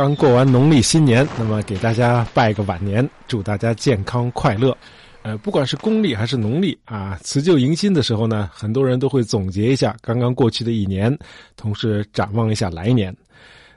刚过完农历新年，那么给大家拜个晚年，祝大家健康快乐。呃，不管是公历还是农历啊，辞旧迎新的时候呢，很多人都会总结一下刚刚过去的一年，同时展望一下来年。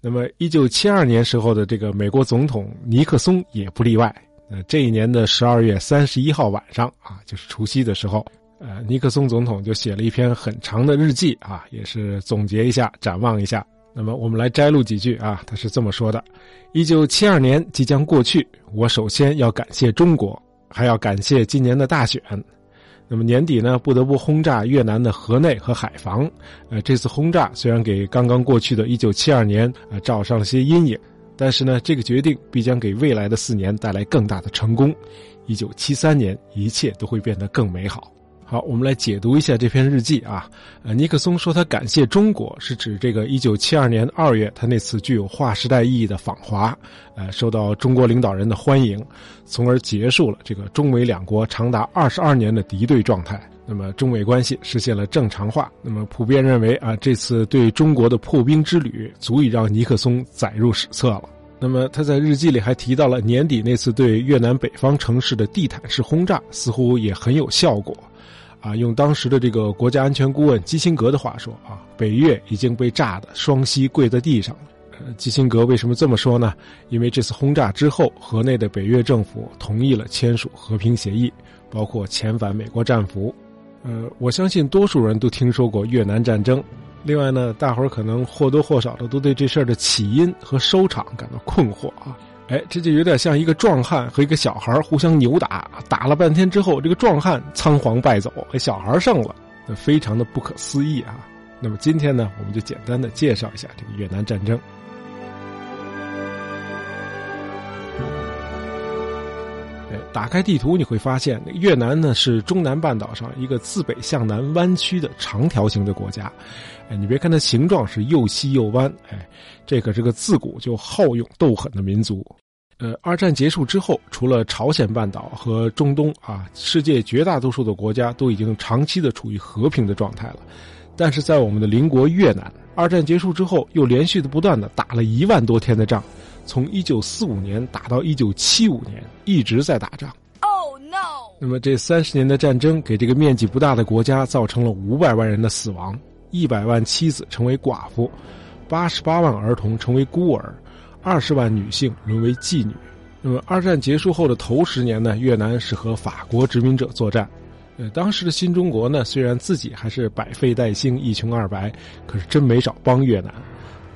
那么，一九七二年时候的这个美国总统尼克松也不例外。呃，这一年的十二月三十一号晚上啊，就是除夕的时候，呃，尼克松总统就写了一篇很长的日记啊，也是总结一下、展望一下。那么，我们来摘录几句啊，他是这么说的：一九七二年即将过去，我首先要感谢中国。还要感谢今年的大选，那么年底呢，不得不轰炸越南的河内和海防。呃，这次轰炸虽然给刚刚过去的1972年啊罩上了些阴影，但是呢，这个决定必将给未来的四年带来更大的成功。1973年，一切都会变得更美好。好，我们来解读一下这篇日记啊。呃，尼克松说他感谢中国，是指这个1972年2月他那次具有划时代意义的访华，呃，受到中国领导人的欢迎，从而结束了这个中美两国长达22年的敌对状态。那么中美关系实现了正常化。那么普遍认为啊，这次对中国的破冰之旅足以让尼克松载入史册了。那么他在日记里还提到了年底那次对越南北方城市的地毯式轰炸，似乎也很有效果。啊，用当时的这个国家安全顾问基辛格的话说啊，北越已经被炸得双膝跪在地上了。基辛格为什么这么说呢？因为这次轰炸之后，河内的北越政府同意了签署和平协议，包括遣返美国战俘。呃，我相信多数人都听说过越南战争。另外呢，大伙儿可能或多或少的都对这事儿的起因和收场感到困惑啊。哎，这就有点像一个壮汉和一个小孩互相扭打，打了半天之后，这个壮汉仓皇败走，小孩胜了，那非常的不可思议啊。那么今天呢，我们就简单的介绍一下这个越南战争。打开地图你会发现，越南呢是中南半岛上一个自北向南弯曲的长条形的国家。哎，你别看它形状是又细又弯，哎，这可是个自古就好勇斗狠的民族。呃，二战结束之后，除了朝鲜半岛和中东啊，世界绝大多数的国家都已经长期的处于和平的状态了。但是在我们的邻国越南，二战结束之后，又连续的不断的打了一万多天的仗。从一九四五年打到一九七五年，一直在打仗。Oh no！那么这三十年的战争，给这个面积不大的国家造成了五百万人的死亡，一百万妻子成为寡妇，八十八万儿童成为孤儿，二十万女性沦为妓女。那么二战结束后的头十年呢，越南是和法国殖民者作战。呃，当时的新中国呢，虽然自己还是百废待兴、一穷二白，可是真没少帮越南。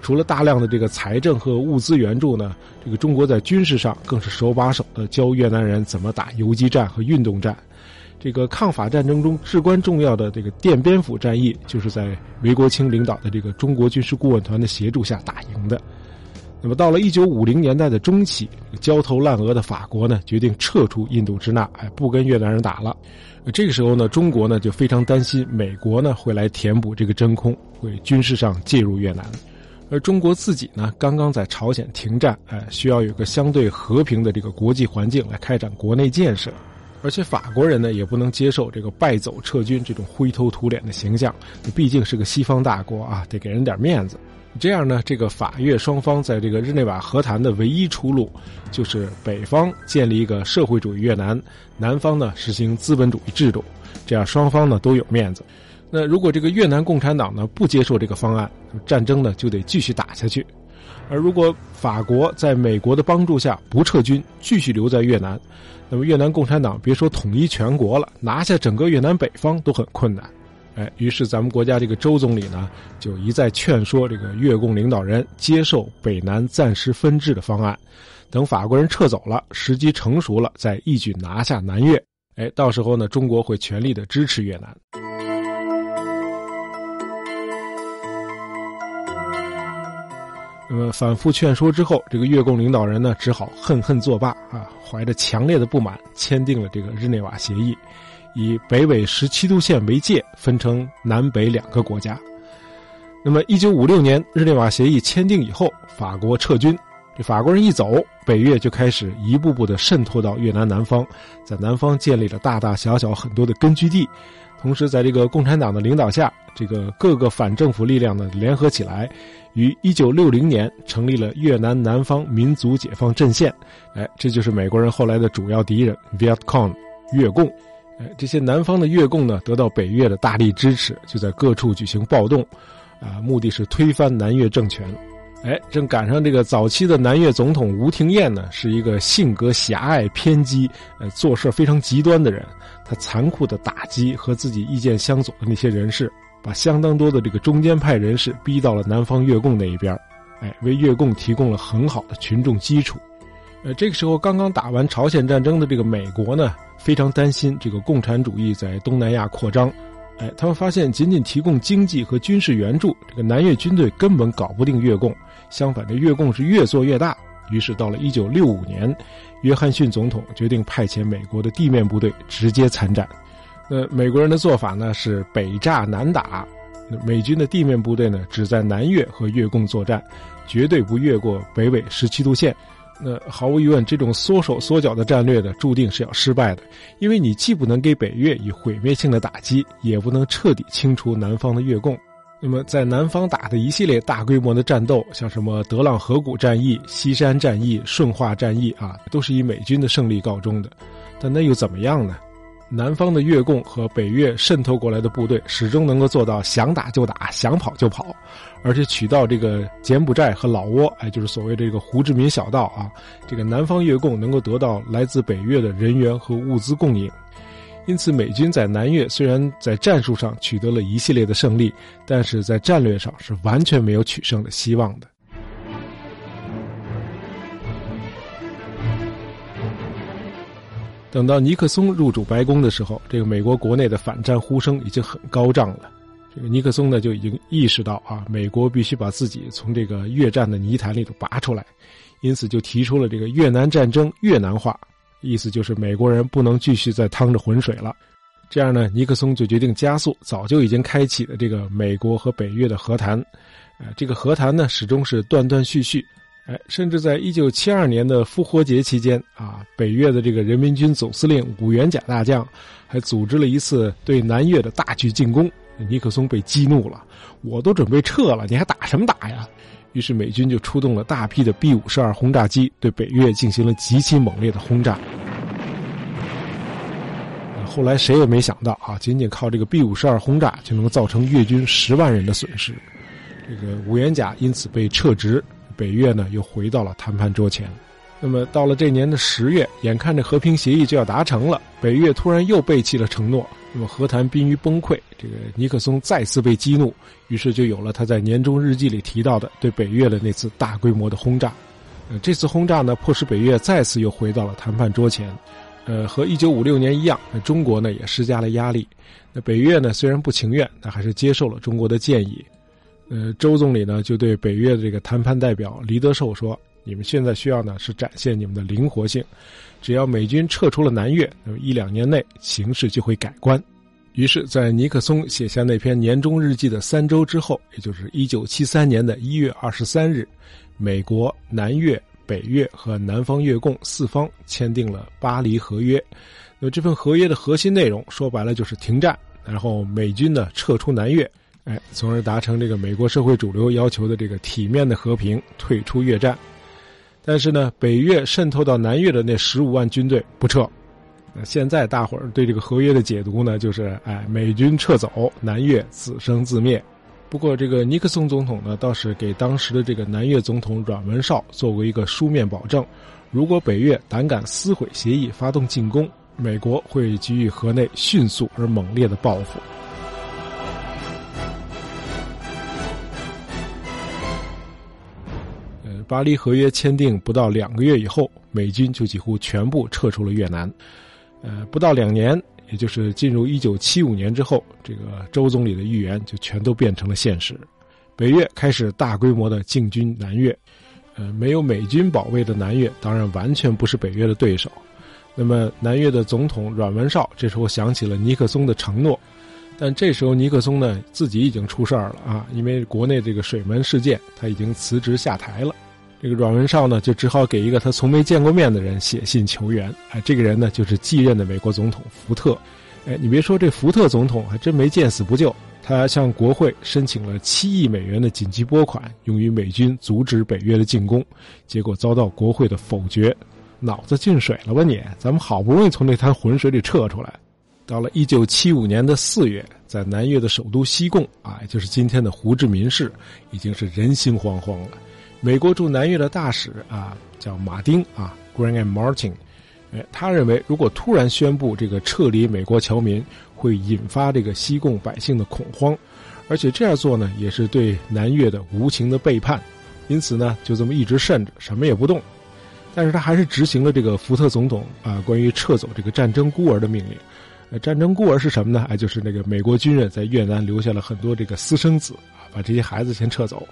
除了大量的这个财政和物资援助呢，这个中国在军事上更是手把手的教越南人怎么打游击战和运动战。这个抗法战争中至关重要的这个奠边府战役，就是在韦国清领导的这个中国军事顾问团的协助下打赢的。那么到了一九五零年代的中期，焦头烂额的法国呢，决定撤出印度支那，哎，不跟越南人打了。这个时候呢，中国呢就非常担心美国呢会来填补这个真空，会军事上介入越南。而中国自己呢，刚刚在朝鲜停战，哎，需要有个相对和平的这个国际环境来开展国内建设，而且法国人呢也不能接受这个败走撤军这种灰头土脸的形象，毕竟是个西方大国啊，得给人点面子。这样呢，这个法越双方在这个日内瓦和谈的唯一出路，就是北方建立一个社会主义越南，南方呢实行资本主义制度，这样双方呢都有面子。那如果这个越南共产党呢不接受这个方案，战争呢就得继续打下去；而如果法国在美国的帮助下不撤军，继续留在越南，那么越南共产党别说统一全国了，拿下整个越南北方都很困难。哎，于是咱们国家这个周总理呢就一再劝说这个越共领导人接受北南暂时分治的方案，等法国人撤走了，时机成熟了，再一举拿下南越。哎，到时候呢，中国会全力的支持越南。那么反复劝说之后，这个越共领导人呢，只好恨恨作罢啊，怀着强烈的不满，签订了这个日内瓦协议，以北纬十七度线为界，分成南北两个国家。那么，一九五六年日内瓦协议签订以后，法国撤军，这法国人一走，北越就开始一步步的渗透到越南南方，在南方建立了大大小小很多的根据地，同时，在这个共产党的领导下，这个各个反政府力量呢联合起来，于一九六零年成立了越南南方民族解放阵线。哎，这就是美国人后来的主要敌人 ——Viet Cong，越共。哎，这些南方的越共呢，得到北越的大力支持，就在各处举行暴动，啊，目的是推翻南越政权。哎，正赶上这个早期的南越总统吴廷艳呢，是一个性格狭隘、偏激，呃，做事非常极端的人。他残酷的打击和自己意见相左的那些人士，把相当多的这个中间派人士逼到了南方越共那一边哎，为越共提供了很好的群众基础。呃，这个时候刚刚打完朝鲜战争的这个美国呢，非常担心这个共产主义在东南亚扩张。哎，他们发现仅仅提供经济和军事援助，这个南越军队根本搞不定越共。相反，这越共是越做越大。于是，到了一九六五年，约翰逊总统决定派遣美国的地面部队直接参战。那美国人的做法呢是北炸南打，美军的地面部队呢只在南越和越共作战，绝对不越过北纬十七度线。那毫无疑问，这种缩手缩脚的战略呢，注定是要失败的，因为你既不能给北越以毁灭性的打击，也不能彻底清除南方的越共。那么，在南方打的一系列大规模的战斗，像什么德朗河谷战役、西山战役、顺化战役啊，都是以美军的胜利告终的。但那又怎么样呢？南方的越共和北越渗透过来的部队，始终能够做到想打就打，想跑就跑，而且取到这个柬埔寨和老挝，哎，就是所谓这个胡志明小道啊，这个南方越共能够得到来自北越的人员和物资供应。因此，美军在南越虽然在战术上取得了一系列的胜利，但是在战略上是完全没有取胜的希望的。等到尼克松入主白宫的时候，这个美国国内的反战呼声已经很高涨了。这个尼克松呢就已经意识到啊，美国必须把自己从这个越战的泥潭里头拔出来，因此就提出了这个越南战争越南化。意思就是美国人不能继续再趟着浑水了，这样呢，尼克松就决定加速早就已经开启的这个美国和北越的和谈，呃，这个和谈呢始终是断断续续，哎，甚至在一九七二年的复活节期间啊，北越的这个人民军总司令武元甲大将还组织了一次对南越的大举进攻，尼克松被激怒了，我都准备撤了，你还打什么打呀？于是美军就出动了大批的 B 五十二轰炸机，对北越进行了极其猛烈的轰炸。后来谁也没想到啊，仅仅靠这个 B 五十二轰炸就能造成越军十万人的损失。这个五元甲因此被撤职，北越呢又回到了谈判桌前。那么到了这年的十月，眼看着和平协议就要达成了，北越突然又背弃了承诺。那么和谈濒于崩溃，这个尼克松再次被激怒，于是就有了他在年终日记里提到的对北越的那次大规模的轰炸。呃，这次轰炸呢，迫使北越再次又回到了谈判桌前。呃，和一九五六年一样，那中国呢也施加了压力。那北越呢虽然不情愿，但还是接受了中国的建议。呃，周总理呢就对北越的这个谈判代表黎德寿说：“你们现在需要呢是展现你们的灵活性。”只要美军撤出了南越，那么一两年内形势就会改观。于是，在尼克松写下那篇年终日记的三周之后，也就是一九七三年的一月二十三日，美国、南越、北越和南方越共四方签订了巴黎合约。那这份合约的核心内容，说白了就是停战，然后美军呢撤出南越，哎，从而达成这个美国社会主流要求的这个体面的和平，退出越战。但是呢，北越渗透到南越的那十五万军队不撤。那现在大伙儿对这个合约的解读呢，就是哎，美军撤走，南越自生自灭。不过这个尼克松总统呢，倒是给当时的这个南越总统阮文绍做过一个书面保证：如果北越胆敢撕毁协议，发动进攻，美国会给予河内迅速而猛烈的报复。巴黎合约签订不到两个月以后，美军就几乎全部撤出了越南。呃，不到两年，也就是进入一九七五年之后，这个周总理的预言就全都变成了现实。北越开始大规模的进军南越。呃，没有美军保卫的南越，当然完全不是北越的对手。那么，南越的总统阮文绍这时候想起了尼克松的承诺，但这时候尼克松呢自己已经出事儿了啊，因为国内这个水门事件，他已经辞职下台了。这个阮文绍呢，就只好给一个他从没见过面的人写信求援。哎，这个人呢，就是继任的美国总统福特。哎，你别说，这福特总统还真没见死不救，他向国会申请了七亿美元的紧急拨款，用于美军阻止北约的进攻，结果遭到国会的否决。脑子进水了吧你？咱们好不容易从那滩浑水里撤出来，到了一九七五年的四月，在南越的首都西贡啊，也就是今天的胡志明市，已经是人心惶惶了。美国驻南越的大使啊，叫马丁啊，Grant Martin，哎，他认为如果突然宣布这个撤离美国侨民，会引发这个西贡百姓的恐慌，而且这样做呢，也是对南越的无情的背叛，因此呢，就这么一直慎着，什么也不动。但是他还是执行了这个福特总统啊关于撤走这个战争孤儿的命令。呃，战争孤儿是什么呢？哎，就是那个美国军人在越南留下了很多这个私生子啊，把这些孩子先撤走。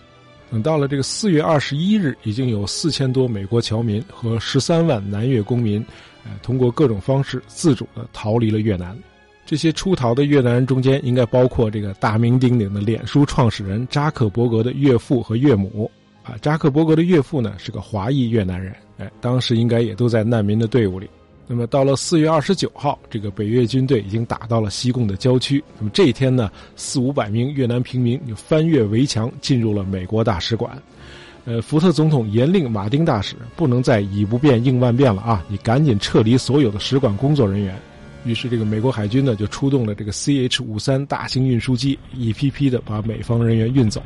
等到了这个四月二十一日，已经有四千多美国侨民和十三万南越公民，呃，通过各种方式自主的逃离了越南。这些出逃的越南人中间，应该包括这个大名鼎鼎的脸书创始人扎克伯格的岳父和岳母。啊，扎克伯格的岳父呢是个华裔越南人，哎，当时应该也都在难民的队伍里。那么到了四月二十九号，这个北越军队已经打到了西贡的郊区。那么这一天呢，四五百名越南平民就翻越围墙进入了美国大使馆。呃，福特总统严令马丁大使不能再以不变应万变了啊，你赶紧撤离所有的使馆工作人员。于是这个美国海军呢就出动了这个 CH 五三大型运输机，一批批的把美方人员运走。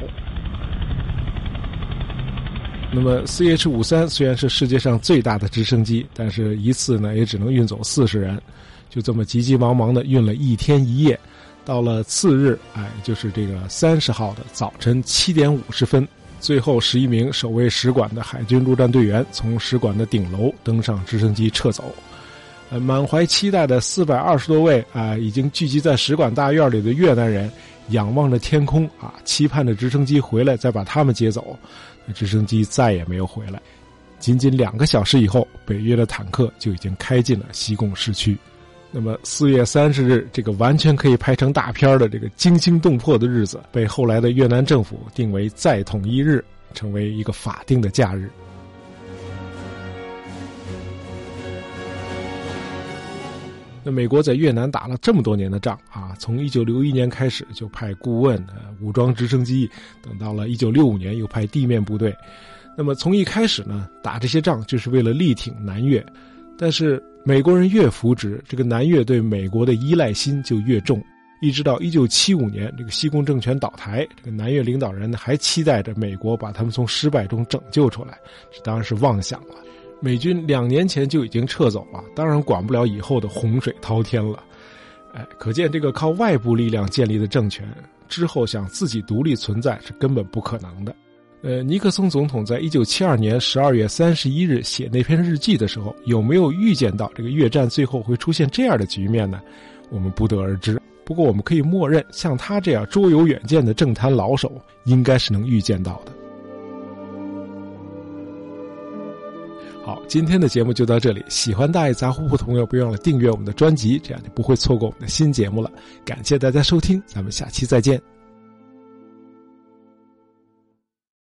那么，CH 五三虽然是世界上最大的直升机，但是一次呢也只能运走四十人，就这么急急忙忙的运了一天一夜。到了次日，哎，就是这个三十号的早晨七点五十分，最后十一名守卫使馆的海军陆战队员从使馆的顶楼登上直升机撤走。呃，满怀期待的四百二十多位啊，已经聚集在使馆大院里的越南人，仰望着天空啊，期盼着直升机回来再把他们接走。直升机再也没有回来。仅仅两个小时以后，北约的坦克就已经开进了西贡市区。那么，四月三十日这个完全可以拍成大片的这个惊心动魄的日子，被后来的越南政府定为再统一日，成为一个法定的假日。那美国在越南打了这么多年的仗啊，从一九六一年开始就派顾问、武装直升机，等到了一九六五年又派地面部队。那么从一开始呢，打这些仗就是为了力挺南越。但是美国人越扶植，这个南越对美国的依赖心就越重。一直到一九七五年，这个西贡政权倒台，这个南越领导人呢还期待着美国把他们从失败中拯救出来，这当然是妄想了。美军两年前就已经撤走了，当然管不了以后的洪水滔天了。哎，可见这个靠外部力量建立的政权之后想自己独立存在是根本不可能的。呃，尼克松总统在一九七二年十二月三十一日写那篇日记的时候，有没有预见到这个越战最后会出现这样的局面呢？我们不得而知。不过我们可以默认，像他这样卓有远见的政坛老手，应该是能预见到的。好，今天的节目就到这里。喜欢大爷杂货铺的朋友，别忘了订阅我们的专辑，这样就不会错过我们的新节目了。感谢大家收听，咱们下期再见。